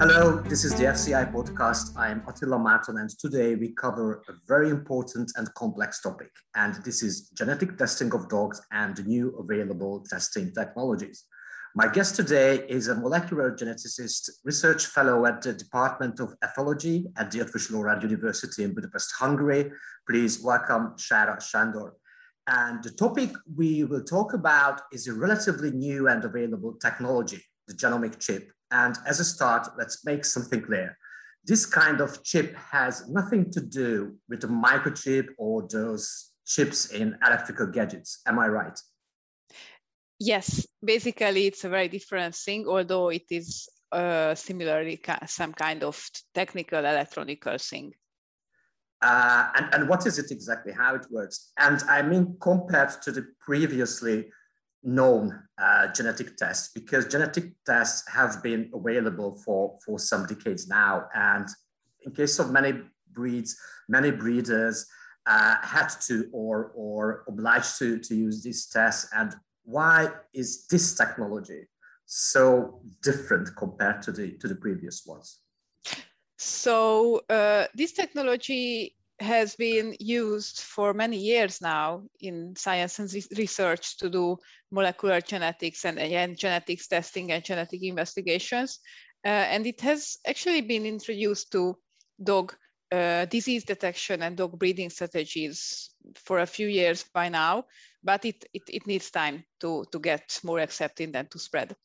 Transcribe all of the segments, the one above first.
Hello, this is the FCI podcast. I am Attila Márton, and today we cover a very important and complex topic. And this is genetic testing of dogs and new available testing technologies. My guest today is a molecular geneticist, research fellow at the Department of Ethology at the Loránd University in Budapest, Hungary. Please welcome Sára Sándor. And the topic we will talk about is a relatively new and available technology, the genomic chip. And as a start, let's make something clear. This kind of chip has nothing to do with a microchip or those chips in electrical gadgets. Am I right? Yes, basically it's a very different thing, although it is uh, similarly some kind of technical electronical thing. Uh, and, and what is it exactly, how it works? And I mean, compared to the previously known uh, genetic tests, because genetic tests have been available for, for some decades now. And in case of many breeds, many breeders uh, had to or, or obliged to, to use these tests. And why is this technology so different compared to the, to the previous ones? So uh, this technology has been used for many years now in science and research to do molecular genetics and, and genetics testing and genetic investigations. Uh, and it has actually been introduced to dog uh, disease detection and dog breeding strategies for a few years by now, but it, it, it needs time to, to get more accepted and to spread.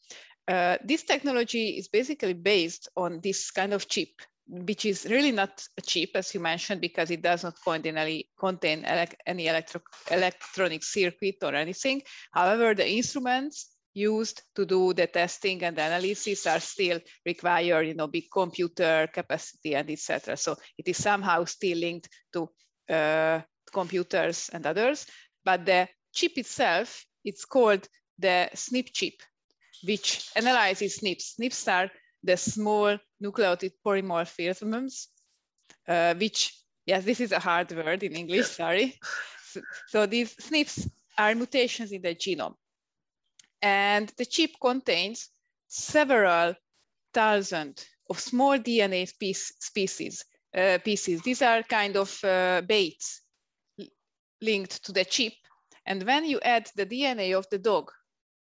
Uh, this technology is basically based on this kind of chip which is really not cheap, as you mentioned, because it does not contain any, electro electronic circuit or anything. However, the instruments used to do the testing and the analysis are still require, you know, big computer capacity and etc. So it is somehow still linked to uh, computers and others. But the chip itself, it's called the SNP chip, which analyzes SNPs. SNPs are the small nucleotide polymorphisms, uh, which, yes, this is a hard word in English, sorry. So, so these SNPs are mutations in the genome. And the chip contains several thousand of small DNA species, uh, pieces. These are kind of uh, baits linked to the chip. And when you add the DNA of the dog,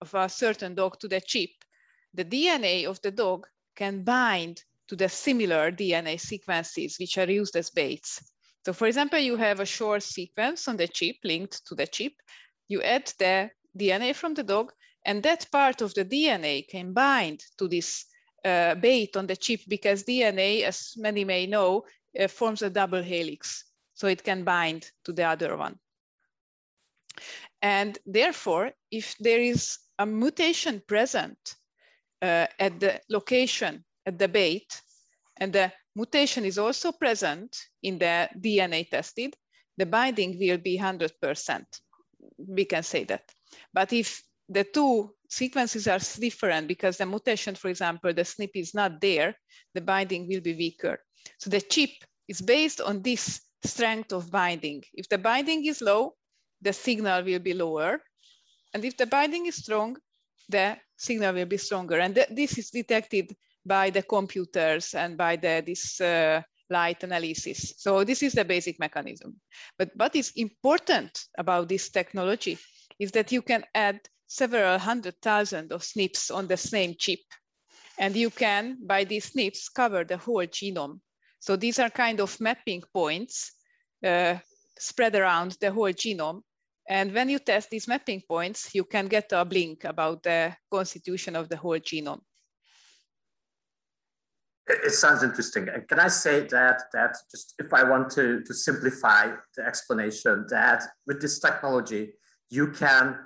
of a certain dog to the chip, the DNA of the dog can bind to the similar DNA sequences which are used as baits. So for example, you have a short sequence on the chip linked to the chip. You add the DNA from the dog and that part of the DNA can bind to this uh, bait on the chip because DNA, as many may know, uh, forms a double helix. So it can bind to the other one. And therefore, if there is a mutation present uh, at the location at the bait, and the mutation is also present in the DNA tested, the binding will be 100%. We can say that. But if the two sequences are different because the mutation, for example, the SNP is not there, the binding will be weaker. So the chip is based on this strength of binding. If the binding is low, the signal will be lower. And if the binding is strong, the signal will be stronger. And th this is detected by the computers and by the, this uh, light analysis. So this is the basic mechanism. But what is important about this technology is that you can add several hundred thousand of SNPs on the same chip. And you can, by these SNPs, cover the whole genome. So these are kind of mapping points uh, spread around the whole genome. And when you test these mapping points, you can get a blink about the constitution of the whole genome. It, sounds interesting. And can I say that that just if I want to, to simplify the explanation, that with this technology, you can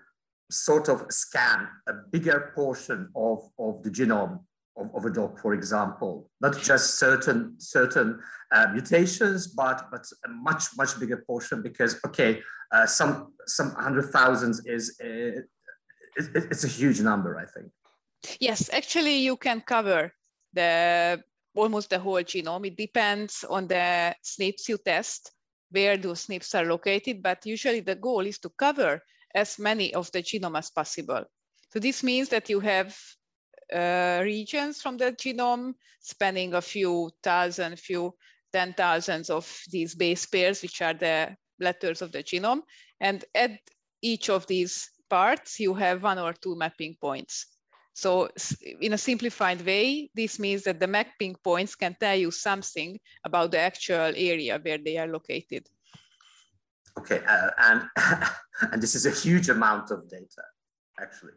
sort of scan a bigger portion of, of the genome of, of a dog, for example, not just certain certain uh, mutations, but but a much much bigger portion because okay, uh, some some hundred thousands is it, it's a huge number, I think. Yes, actually, you can cover the almost the whole genome. It depends on the SNPs you test, where those SNPs are located, but usually the goal is to cover as many of the genome as possible. So this means that you have uh, regions from the genome, spanning a few thousand, few ten thousands of these base pairs, which are the letters of the genome. And at each of these parts, you have one or two mapping points. So in a simplified way, this means that the mapping points can tell you something about the actual area where they are located. Okay, uh, and, and this is a huge amount of data, actually.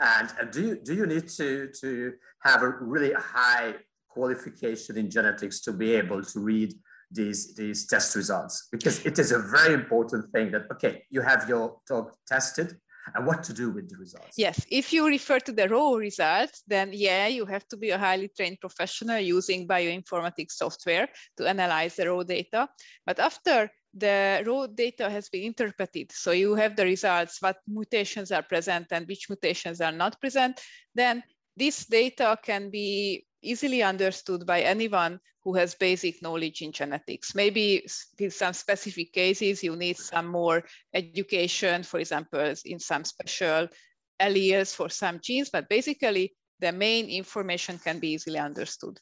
And uh, do, you, do you need to, to have a really high qualification in genetics to be able to read these, these test results? Because it is a very important thing that, okay, you have your dog tested, and what to do with the results. Yes, if you refer to the raw results, then yeah, you have to be a highly trained professional using bioinformatics software to analyze the raw data. But after the raw data has been interpreted. So you have the results, what mutations are present and which mutations are not present. Then this data can be easily understood by anyone who has basic knowledge in genetics. Maybe in some specific cases, you need some more education, for example, in some special alleles for some genes, but basically the main information can be easily understood.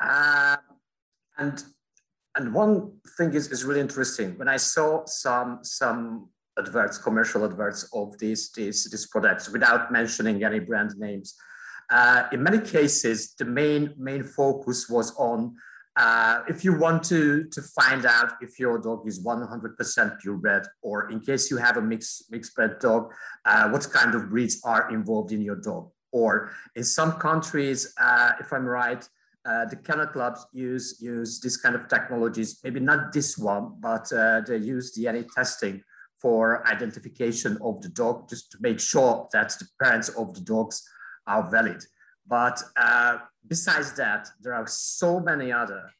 Uh, and and one thing is, is really interesting. When I saw some some adverts, commercial adverts of these these these products, without mentioning any brand names, uh, in many cases the main main focus was on uh, if you want to to find out if your dog is 100% purebred, or in case you have a mixed mixed bred dog, uh, what kind of breeds are involved in your dog, or in some countries, uh, if I'm right uh, the kennel clubs use use this kind of technologies. Maybe not this one, but uh, they use DNA testing for identification of the dog, just to make sure that the parents of the dogs are valid. But uh, besides that, there are so many other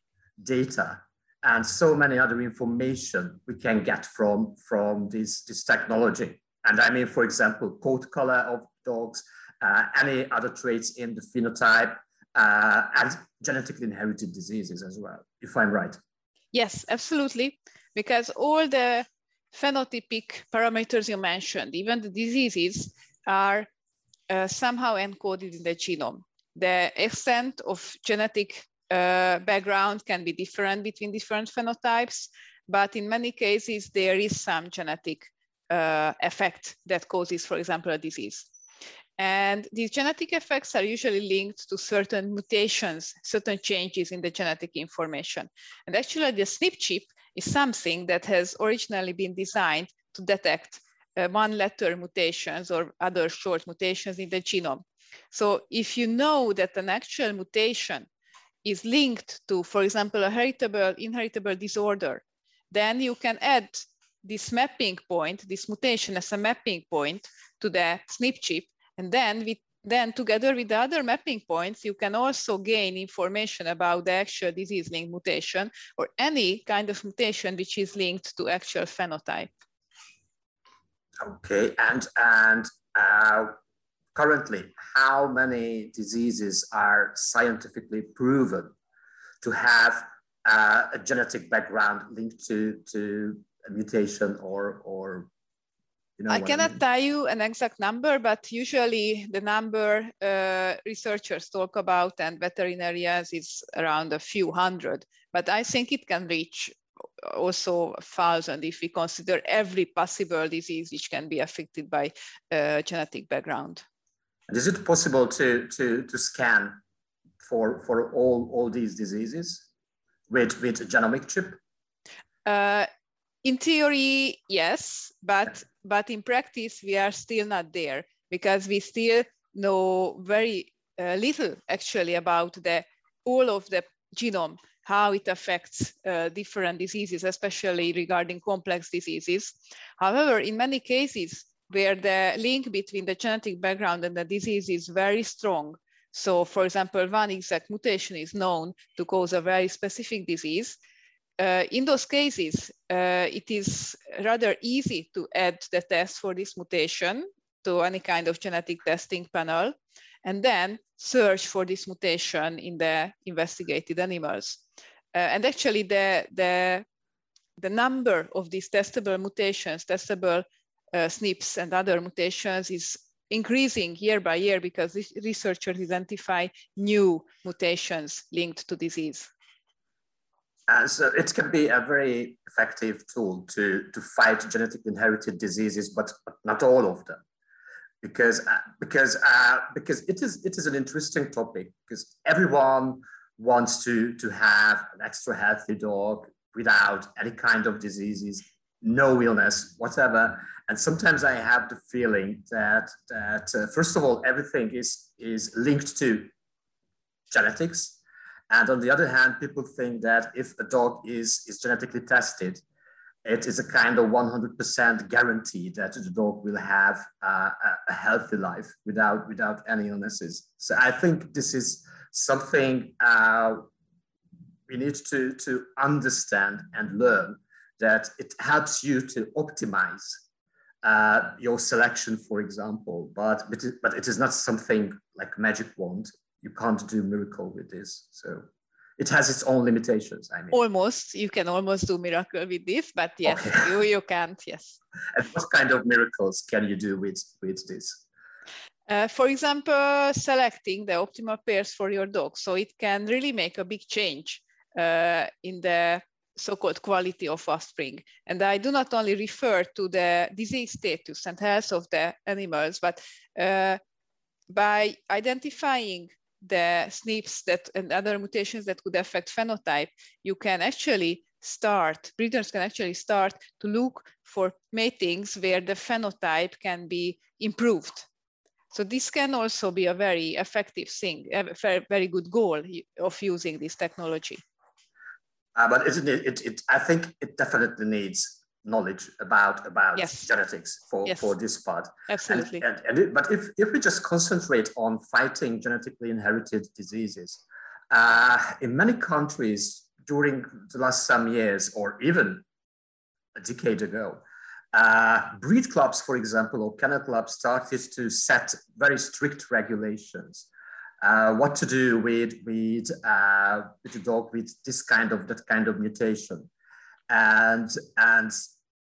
data and so many other information we can get from from this this technology. And I mean, for example, coat color of dogs, uh, any other traits in the phenotype, uh, and genetically inherited diseases as well, if I'm right. Yes, absolutely. Because all the phenotypic parameters you mentioned, even the diseases, are uh, somehow encoded in the genome. The extent of genetic uh, background can be different between different phenotypes, but in many cases, there is some genetic uh, effect that causes, for example, a disease. And these genetic effects are usually linked to certain mutations, certain changes in the genetic information. And actually the SNP chip is something that has originally been designed to detect Uh, one letter mutations or other short mutations in the genome. So if you know that an actual mutation is linked to, for example, a heritable, inheritable disorder, then you can add this mapping point, this mutation as a mapping point to the SNP chip and then we then together with the other mapping points, you can also gain information about the actual disease linked mutation or any kind of mutation which is linked to actual phenotype. Okay, and, and uh, currently, how many diseases are scientifically proven to have uh, a genetic background linked to, to a mutation or, or you know I cannot I mean? tell you an exact number, but usually the number uh, researchers talk about and veterinarians is around a few hundred. But I think it can reach also a thousand if we consider every possible disease which can be affected by uh, genetic background. And is it possible to, to, to scan for, for all, all these diseases with, with a genomic chip? Uh, in theory, yes, but but in practice, we are still not there because we still know very uh, little actually about the all of the genome, how it affects uh, different diseases, especially regarding complex diseases. However, in many cases where the link between the genetic background and the disease is very strong, so for example, one exact mutation is known to cause a very specific disease, uh, in those cases, uh, it is rather easy to add the test for this mutation to any kind of genetic testing panel, and then search for this mutation in the investigated animals. Uh, and actually, the, the, the number of these testable mutations, testable uh, SNPs and other mutations is increasing year by year because researchers identify new mutations linked to disease. Uh, so it can be a very effective tool to, to fight genetic inherited diseases, but not all of them. Because, uh, because, uh, because it, is, it is an interesting topic because everyone wants to, to have an extra healthy dog without any kind of diseases, no illness, whatever. And sometimes I have the feeling that, that uh, first of all, everything is, is linked to genetics. And on the other hand, people think that if a dog is, is genetically tested, it is a kind of 100% guarantee that the dog will have uh, a healthy life without, without any illnesses. So I think this is something uh, we need to, to understand and learn that it helps you to optimize uh, your selection, for example, but, but, it, but it is not something like magic wand. You can't do miracle with this. So it has its own limitations. I mean, almost you can almost do miracle with this, but yes, okay. you, you can't. Yes. And what kind of miracles can you do with with this? Uh, for example, selecting the optimal pairs for your dog. So it can really make a big change uh, in the so-called quality of offspring. And I do not only refer to the disease status and health of the animals, but uh, by identifying the SNPs that and other mutations that could affect phenotype, you can actually start, breeders can actually start to look for matings where the phenotype can be improved. So this can also be a very effective thing, a very, good goal of using this technology. Uh, but isn't it, it, it, I think it definitely needs knowledge about about yes. genetics for, yes. for this part. Absolutely. And, and, and it, but if, if we just concentrate on fighting genetically inherited diseases, uh, in many countries during the last some years, or even a decade ago, uh, breed clubs, for example, or kennel clubs started to set very strict regulations. Uh, what to do with, with, uh, with a dog with this kind of, that kind of mutation. And, and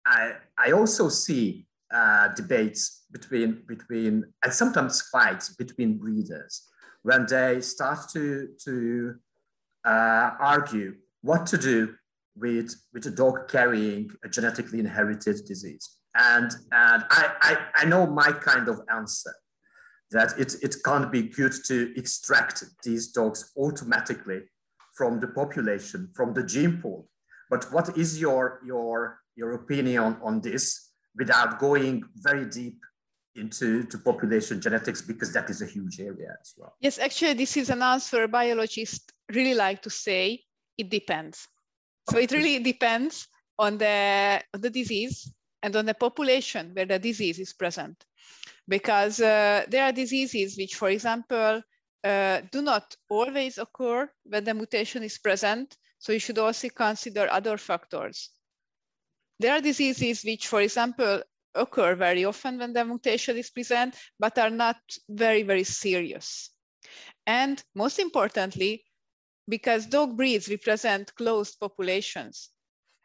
I, I also see uh, debates between, between, and sometimes fights between breeders when they start to, to uh, argue what to do with, with a dog carrying a genetically inherited disease. And, and I, I, I know my kind of answer that it, it can't be good to extract these dogs automatically from the population, from the gene pool. But what is your, your, your opinion on this without going very deep into to population genetics because that is a huge area as well. Yes, actually, this is an answer biologists really like to say. It depends. So it really depends on the, on the disease and on the population where the disease is present. Because uh, there are diseases which, for example, uh, do not always occur when the mutation is present. So you should also consider other factors. There are diseases which, for example, occur very often when the mutation is present, but are not very, very serious. And most importantly, because dog breeds represent closed populations,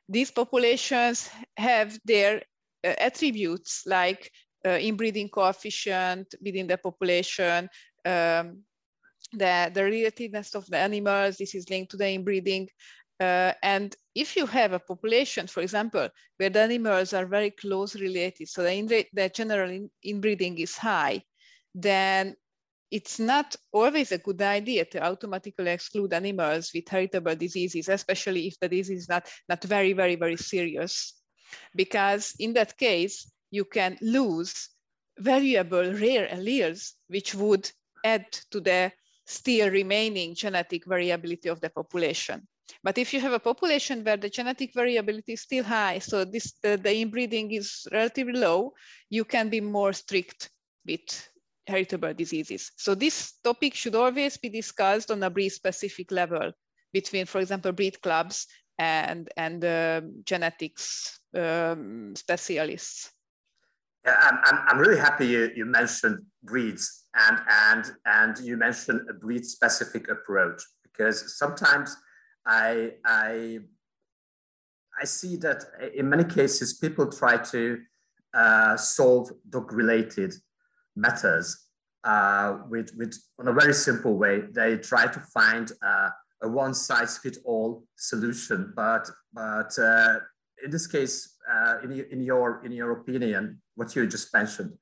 these populations have their uh, attributes like uh, inbreeding coefficient within the population, um, the, the relatedness of the animals, this is linked to the inbreeding. Uh, and if you have a population, for example, where the animals are very close related, so the, the general in, inbreeding is high, then it's not always a good idea to automatically exclude animals with heritable diseases, especially if the disease is not, not very, very, very serious. Because in that case, you can lose valuable rare alleles, which would add to the still remaining genetic variability of the population. But if you have a population where the genetic variability is still high, so this the, the inbreeding is relatively low, you can be more strict with heritable diseases. So this topic should always be discussed on a breed specific level between, for example, breed clubs and, and uh, genetics um, specialists. Yeah, I'm, I'm, I'm really happy you, you mentioned breeds and, and, and you mentioned a breed specific approach because sometimes I, I, I see that in many cases people try to uh, solve dog related matters uh, with, with, on a very simple way. They try to find uh, a one size fit all solution, but, but uh, in this case, uh, in, in, your, in your opinion, what you just mentioned,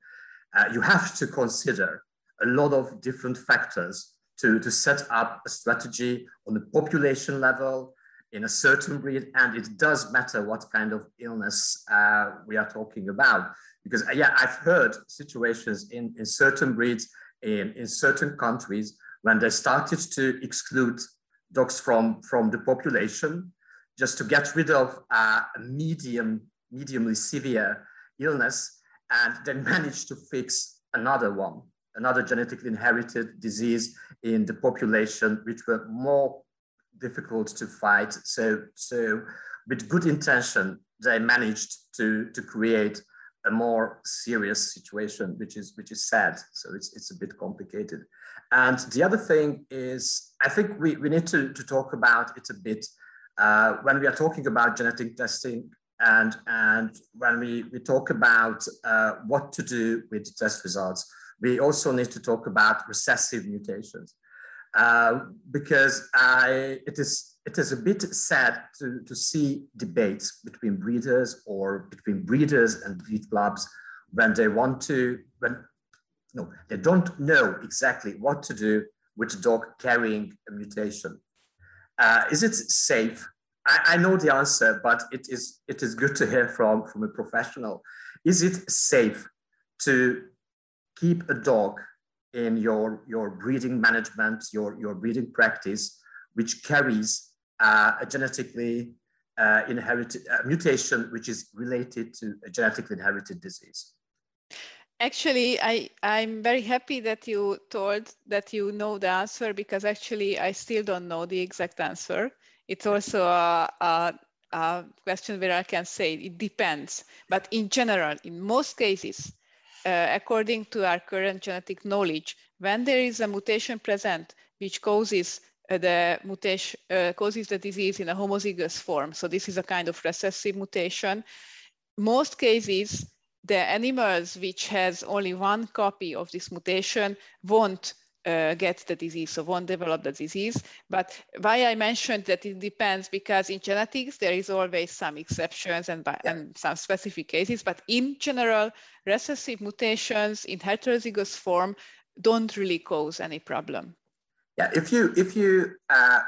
uh, you have to consider a lot of different factors to, to set up a strategy on the population level in a certain breed. And it does matter what kind of illness uh, we are talking about. Because uh, yeah, I've heard situations in, in certain breeds in, in certain countries when they started to exclude dogs from, from the population just to get rid of uh, a medium, mediumly severe illness. And they managed to fix another one, another genetically inherited disease in the population, which were more difficult to fight. So, so with good intention, they managed to, to create a more serious situation, which is which is sad. So it's it's a bit complicated. And the other thing is, I think we, we need to, to talk about it a bit uh, when we are talking about genetic testing and, and when we, we talk about uh, what to do with test results, we also need to talk about recessive mutations. Uh, because I, it is it is a bit sad to, to see debates between breeders or between breeders and breed clubs when they want to when no they don't know exactly what to do with a dog carrying a mutation. Uh, is it safe? I, I know the answer, but it is it is good to hear from from a professional. Is it safe to keep a dog in your, your breeding management, your, your breeding practice, which carries uh, a genetically uh, inherited uh, mutation, which is related to a genetically inherited disease. Actually, I, I'm very happy that you told that you know the answer because actually I still don't know the exact answer. It's also a, a, a question where I can say it depends. But in general, in most cases, uh, according to our current genetic knowledge, when there is a mutation present which causes uh, the mutation uh, causes the disease in a homozygous form. So this is a kind of recessive mutation. Most cases, the animals which has only one copy of this mutation won't uh, get the disease, so won't develop the disease. But why I mentioned that it depends because in genetics there is always some exceptions and, yeah. and some specific cases, but in general, recessive mutations in heterozygous form don't really cause any problem. Yeah, if you if you uh,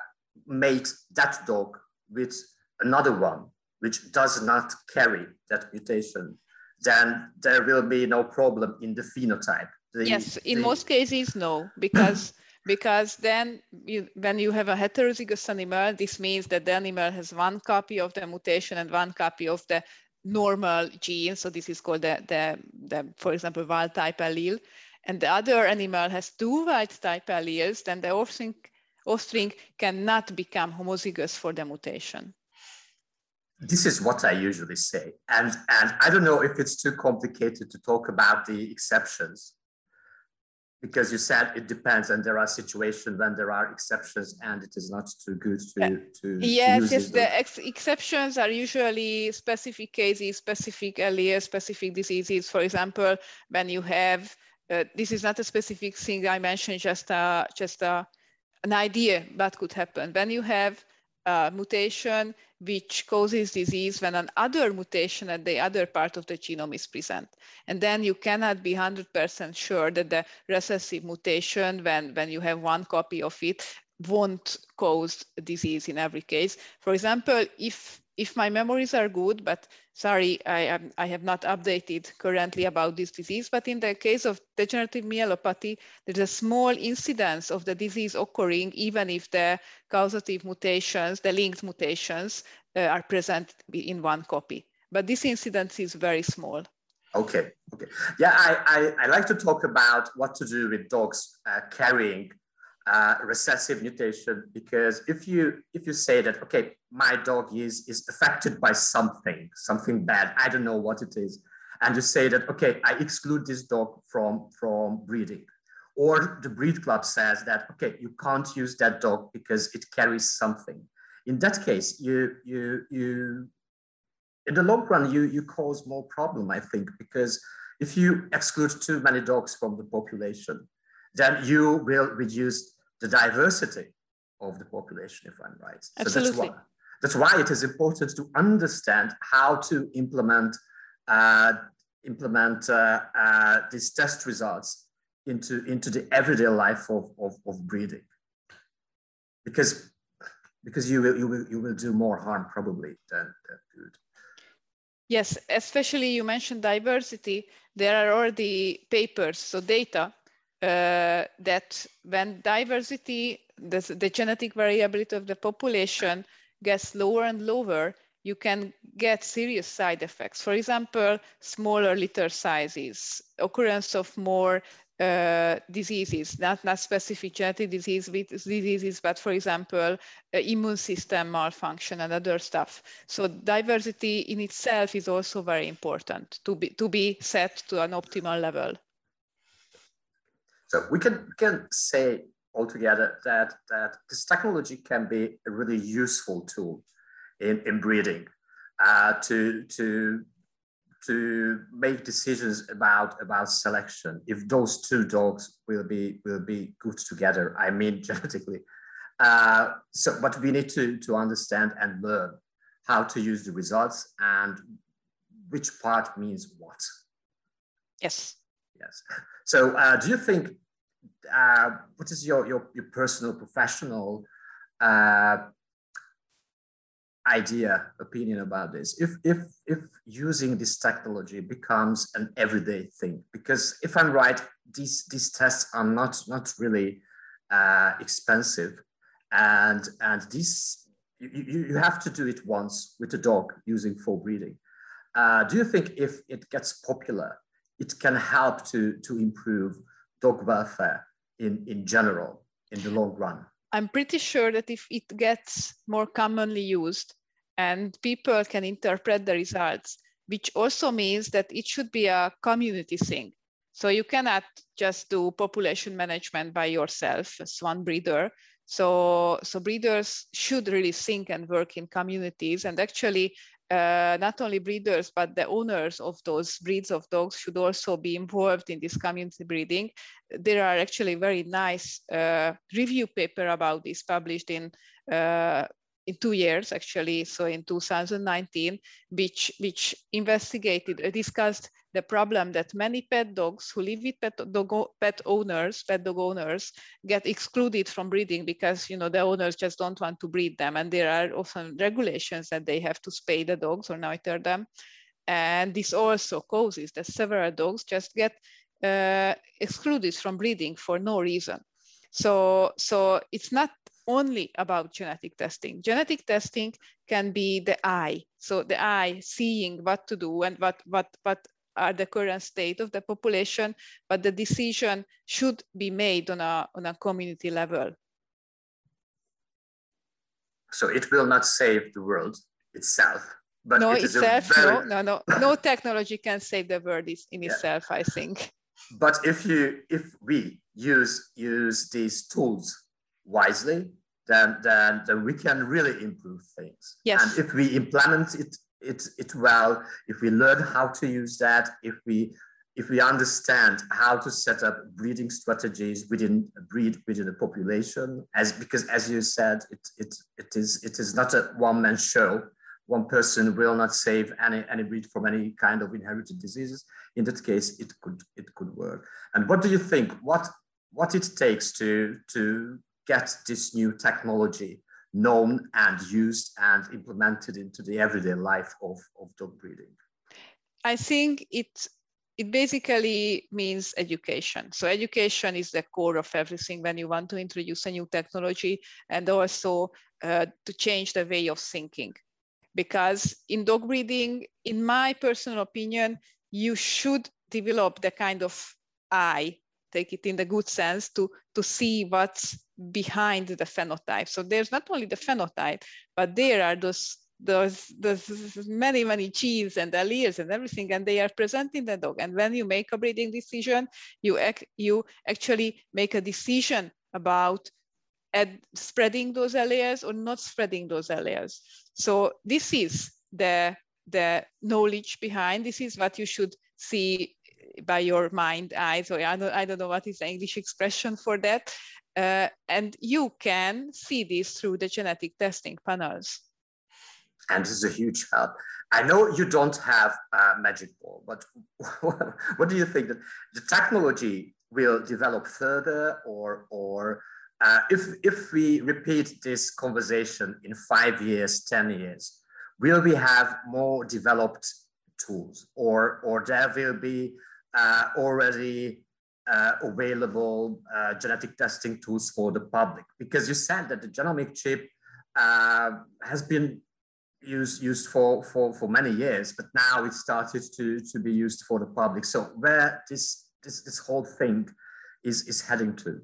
mate that dog with another one which does not carry that mutation, then there will be no problem in the phenotype yes, in most cases, no, because because then you, when you have a heterozygous animal, this means that the animal has one copy of the mutation and one copy of the normal gene. So this is called the, the, the for example, wild type allele. And the other animal has two wild type alleles, then the offspring, offspring cannot become homozygous for the mutation. This is what I usually say. And, and I don't know if it's too complicated to talk about the exceptions because you said it depends and there are situations when there are exceptions and it is not too good to, to yes to yes the ex exceptions are usually specific cases specific alleles specific diseases. For example when you have uh, this is not a specific thing i mentioned just a just a, an idea that could happen. When you have a mutation which causes disease when another mutation at the other part of the genome is present. And then you cannot be 100% sure that the recessive mutation, when, when you have one copy of it, won't cause disease in every case. For example, if if my memories are good, but sorry, I, I have not updated currently about this disease, but in the case of degenerative myelopathy, there's a small incidence of the disease occurring even if the causative mutations, the linked mutations uh, are present in one copy. But this incidence is very small. Okay, okay. Yeah, I, I, I like to talk about what to do with dogs uh, carrying uh, recessive mutation because if you if you say that okay my dog is is affected by something something bad i don't know what it is and you say that okay i exclude this dog from from breeding or the breed club says that okay you can't use that dog because it carries something. In that case you you you in the long run you you cause more problem i think because if you exclude too many dogs from the population, then you will reduce the diversity of the population, if I'm right. Absolutely. So that's why, that's why it is important to understand how to implement uh, implement uh, uh, these test results into, into the everyday life of, of, of breeding. Because, because you, will, you, will, you will do more harm probably than, than good. Yes, especially you mentioned diversity. There are already papers, so data, uh, that when diversity, the, the genetic variability of the population gets lower and lower, you can get serious side effects. For example, smaller litter sizes, occurrence of more uh, diseases, not, not specific genetic disease diseases, but for example, uh, immune system malfunction and other stuff. So diversity in itself is also very important to be, to be set to an optimal level. So we can, can say altogether that, that this technology can be a really useful tool in, in breeding uh, to, to, to make decisions about, about selection. If those two dogs will be, will be good together, I mean genetically. Uh, so, but we need to, to understand and learn how to use the results and which part means what. Yes. Yes. So, uh, do you think uh, what is your, your, your personal professional uh, idea, opinion about this. If if if using this technology becomes an everyday thing, because if I'm right, these these tests are not not really uh, expensive, and and this you, you have to do it once with a dog using full breeding. Uh, do you think if it gets popular, it can help to to improve dog welfare in in general in the long run? I'm pretty sure that if it gets more commonly used and people can interpret the results, which also means that it should be a community thing. So you cannot just do population management by yourself as one breeder. So, so breeders should really think and work in communities. And actually, uh, not only breeders, but the owners of those breeds of dogs should also be involved in this community breeding. There are actually very nice uh, review paper about this published in uh, in two years actually, so in 2019, which which investigated uh, discussed the problem that many pet dogs who live with pet dog pet owners, pet dog owners, get excluded from breeding because you know the owners just don't want to breed them, and there are often regulations that they have to spay the dogs or neuter them, and this also causes that several dogs just get uh, excluded from breeding for no reason. So so it's not only about genetic testing. Genetic testing can be the eye. So the eye seeing what to do and what, what, what are the current state of the population, but the decision should be made on a, on a community level. So it will not save the world itself, but no, it itself, very... no, no, no, no technology can save the world is in yeah. itself, I think. But if you, if we use use these tools wisely, then, then, then we can really improve things. Yes. And if we implement it, it, it well, if we learn how to use that, if we if we understand how to set up breeding strategies within a breed within a population, as because as you said, it it it is it is not a one-man show. One person will not save any any breed from any kind of inherited diseases. In that case, it could it could work. And what do you think? What what it takes to to get this new technology known and used and implemented into the everyday life of, of dog breeding? I think it it basically means education. So education is the core of everything when you want to introduce a new technology and also uh, to change the way of thinking. Because in dog breeding, in my personal opinion, you should develop the kind of eye take it in the good sense to to see what's behind the phenotype. So there's not only the phenotype but there are those those, those many many genes and alleles and everything and they are present in the dog. And when you make a breeding decision you ac you actually make a decision about spreading those alleles or not spreading those alleles. So this is the the knowledge behind. This is what you should see by your mind eyes or I don't, I don't know what is the English expression for that. Uh, and you can see this through the genetic testing panels. And this is a huge help. I know you don't have a magic ball, but what do you think that the technology will develop further or, or uh, if, if we repeat this conversation in five years, 10 years, will we have more developed tools or, or there will be uh, already uh, available uh, genetic testing tools for the public? Because you said that the genomic chip uh, has been used used for, for, for many years, but now it started to, to be used for the public. So where this, this, this whole thing is, is heading to?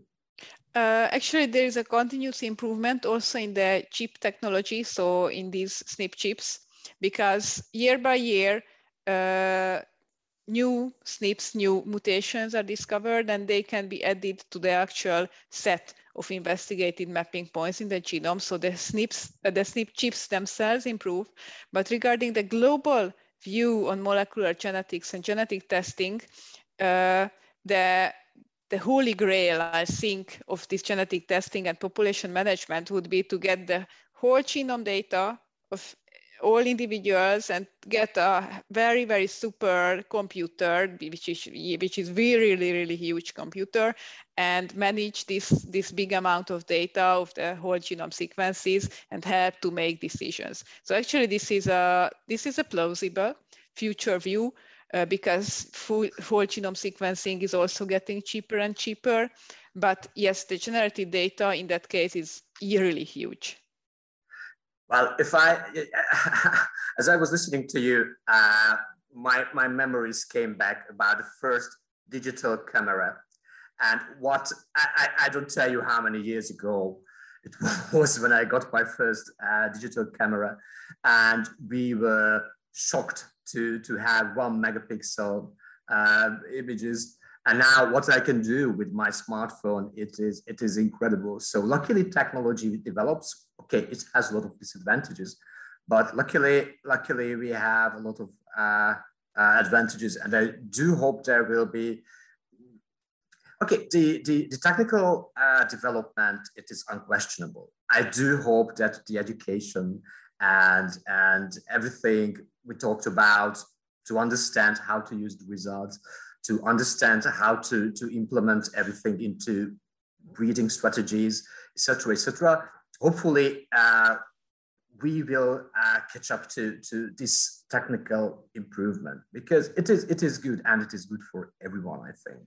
Uh, actually, there is a continuous improvement also in the chip technology, so in these SNP chips, because year by year, uh, new SNPs, new mutations are discovered, and they can be added to the actual set of investigated mapping points in the genome. So the SNPs, uh, the SNP chips themselves improve. But regarding the global view on molecular genetics and genetic testing, uh, the the holy grail, I think, of this genetic testing and population management would be to get the whole genome data of all individuals and get a very very super computer which is which is really really really huge computer and manage this this big amount of data of the whole genome sequences and help to make decisions so actually this is a this is a plausible future view uh, because full, whole genome sequencing is also getting cheaper and cheaper. But yes, the generative data in that case is really huge. Well, if I, as I was listening to you, uh, my, my memories came back about the first digital camera. And what, I, I don't tell you how many years ago it was when I got my first uh, digital camera. And we were shocked to, to have one megapixel uh, images. And now what I can do with my smartphone, it is, it is incredible. So luckily technology develops. Okay, it has a lot of disadvantages, but luckily, luckily we have a lot of uh, uh, advantages. And I do hope there will be Okay, the, the, the technical uh, development, it is unquestionable. I do hope that the education and, and everything we talked about to understand how to use the results, to understand how to, to implement everything into breeding strategies, etc., etc. Hopefully, uh, we will uh, catch up to, to this technical improvement because it is, it is good and it is good for everyone, I think.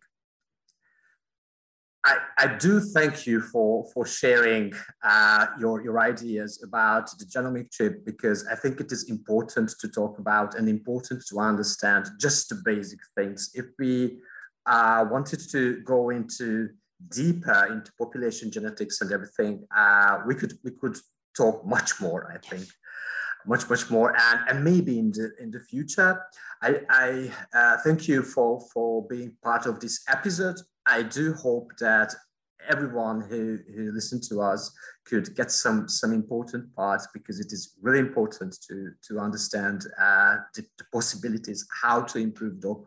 I, I do thank you for, for sharing uh, your, your ideas about the genomic chip because I think it is important to talk about and important to understand just the basic things. If we uh, wanted to go into deeper into population genetics and everything, uh, we could we could talk much more. I think much much more and, and maybe in the in the future i i uh, thank you for for being part of this episode I do hope that everyone who, who listened to us could get some some important parts because it is really important to to understand uh, the, the, possibilities how to improve dog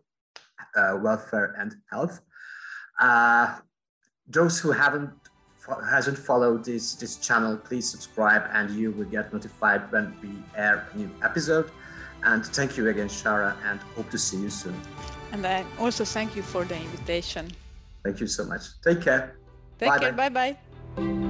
uh, welfare and health. Uh, those who haven't hasn't followed this this channel, please subscribe and you will get notified when we air a new episode. And thank you again, Sára, and hope to see you soon. And I also thank you for the invitation. Thank you so much. Take care. Take bye care. Bye bye.